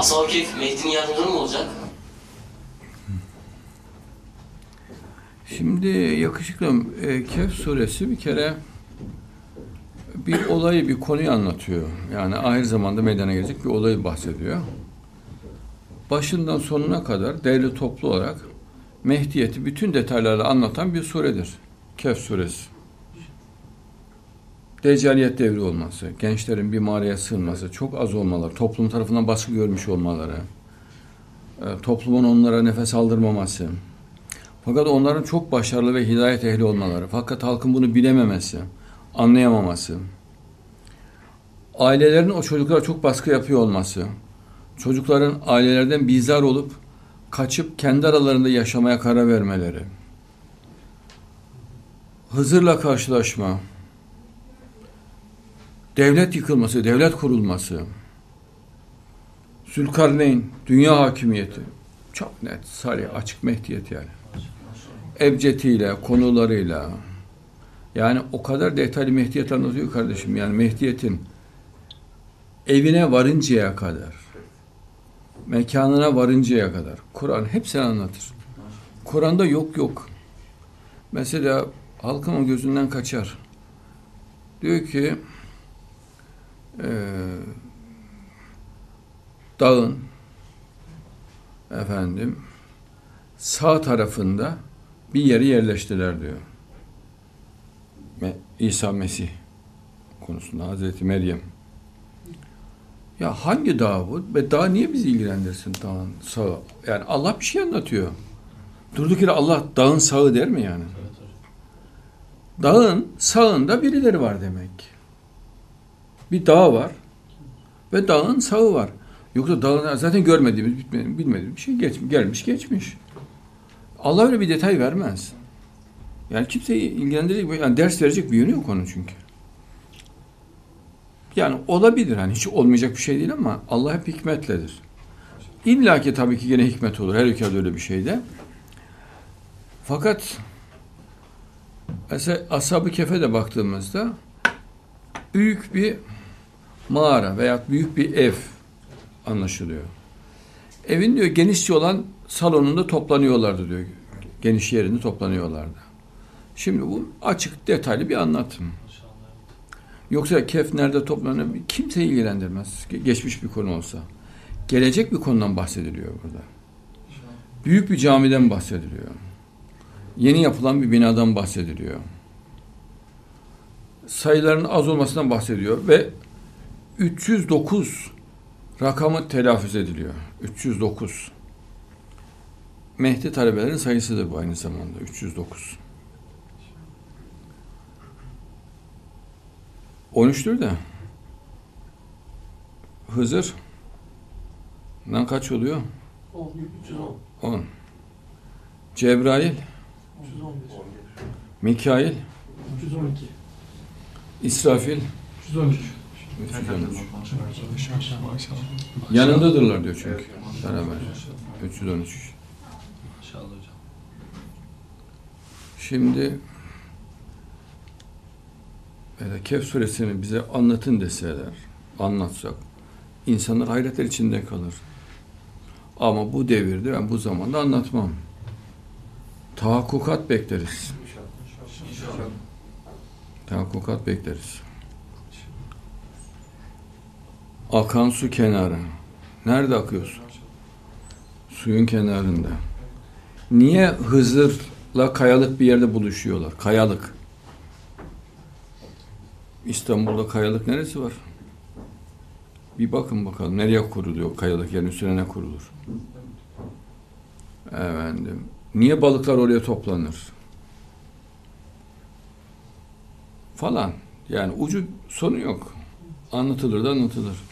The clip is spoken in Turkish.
Ashab-ı Mehdi'nin yardımcıları mı olacak? Şimdi yakışıklım e, Kehf suresi bir kere bir olayı, bir konuyu anlatıyor. Yani ahir zamanda meydana gelecek bir olayı bahsediyor. Başından sonuna kadar değerli toplu olarak Mehdiyeti bütün detaylarla anlatan bir suredir. Kehf suresi. Deccaliyet devri olması, gençlerin bir mağaraya sığınması, çok az olmaları, toplum tarafından baskı görmüş olmaları, e, toplumun onlara nefes aldırmaması, fakat onların çok başarılı ve hidayet ehli olmaları, fakat halkın bunu bilememesi, anlayamaması, ailelerin o çocuklara çok baskı yapıyor olması, çocukların ailelerden bizar olup kaçıp kendi aralarında yaşamaya karar vermeleri, Hızır'la karşılaşma, devlet yıkılması, devlet kurulması, Zülkarneyn, dünya hakimiyeti, çok net, sarı, açık mehdiyet yani. Ebcediyle, konularıyla, yani o kadar detaylı mehdiyet anlatıyor kardeşim. Yani mehdiyetin evine varıncaya kadar, mekanına varıncaya kadar Kur'an hepsini anlatır. Kur'an'da yok yok. Mesela halkın o gözünden kaçar. Diyor ki e, dağın efendim sağ tarafında bir yeri yerleştiler diyor. İsa Mesih konusunda Hazreti Meryem. Ya hangi dağ bu? Ve dağ niye bizi ilgilendirsin dağın sağı? Yani Allah bir şey anlatıyor. Durduk yere Allah dağın sağı der mi yani? Dağın sağında birileri var demek. Bir dağ var ve dağın sağı var. Yoksa dağın zaten görmediğimiz, bilmediğimiz bir şey geç, gelmiş geçmiş. Allah öyle bir detay vermez. Yani kimseyi ilgilendirecek, yani ders verecek bir yönü yok onun çünkü. Yani olabilir hani hiç olmayacak bir şey değil ama Allah hep hikmetledir. İlla ki tabii ki yine hikmet olur. Her ülkede öyle bir şeyde. Fakat Ashab-ı Kef'e de baktığımızda büyük bir mağara veya büyük bir ev anlaşılıyor. Evin diyor genişçe olan salonunda toplanıyorlardı diyor. Geniş yerinde toplanıyorlardı. Şimdi bu açık detaylı bir anlatım. Yoksa kef nerede toplanıyor kimseyi ilgilendirmez. Geçmiş bir konu olsa. Gelecek bir konudan bahsediliyor burada. Büyük bir camiden bahsediliyor. Yeni yapılan bir binadan bahsediliyor. Sayıların az olmasından bahsediyor ve 309 rakamı telaffuz ediliyor. 309. Mehdi talebelerin sayısıdır bu aynı zamanda. 309. 13'tür de Hızır lan kaç oluyor? 10, 310. 10. Cebrail, 311. Mikail, 312. İsrafil 313. 313. Yanındadırlar diyor çünkü. Beraber. 313. İnşallah hocam. Şimdi böyle Kehf suresini bize anlatın deseler, anlatsak, insanlar hayretler içinde kalır. Ama bu devirde ben bu zamanda anlatmam. Tahakkukat bekleriz. Tahakkukat bekleriz. Akan su kenarı. Nerede akıyorsun? Suyun kenarında. Niye Hızır'la kayalık bir yerde buluşuyorlar? Kayalık. İstanbul'da kayalık neresi var? Bir bakın bakalım nereye kuruluyor kayalık yerin üstüne ne kurulur? Efendim. Niye balıklar oraya toplanır? Falan. Yani ucu sonu yok. Anlatılır da anlatılır.